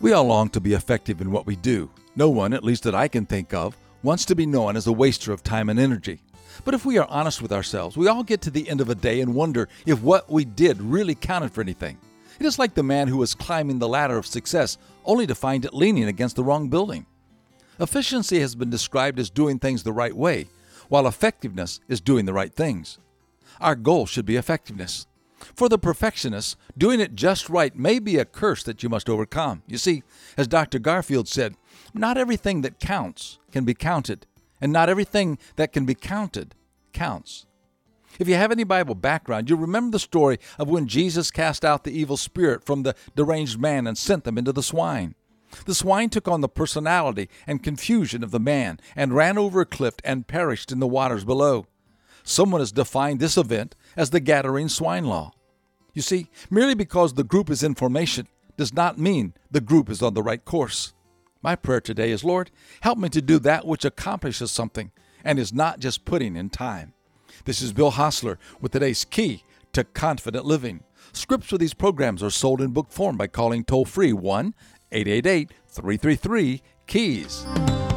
We all long to be effective in what we do. No one, at least that I can think of, wants to be known as a waster of time and energy. But if we are honest with ourselves, we all get to the end of a day and wonder if what we did really counted for anything. It is like the man who was climbing the ladder of success only to find it leaning against the wrong building. Efficiency has been described as doing things the right way, while effectiveness is doing the right things. Our goal should be effectiveness. For the perfectionist, doing it just right may be a curse that you must overcome. You see, as Dr. Garfield said, not everything that counts can be counted, and not everything that can be counted counts. If you have any Bible background, you'll remember the story of when Jesus cast out the evil spirit from the deranged man and sent them into the swine. The swine took on the personality and confusion of the man and ran over a cliff and perished in the waters below. Someone has defined this event as the Gadarene swine law. You see, merely because the group is in formation does not mean the group is on the right course. My prayer today is, Lord, help me to do that which accomplishes something and is not just putting in time. This is Bill Hostler with today's key to confident living. Scripts for these programs are sold in book form by calling toll free 1 888 333 KEYS.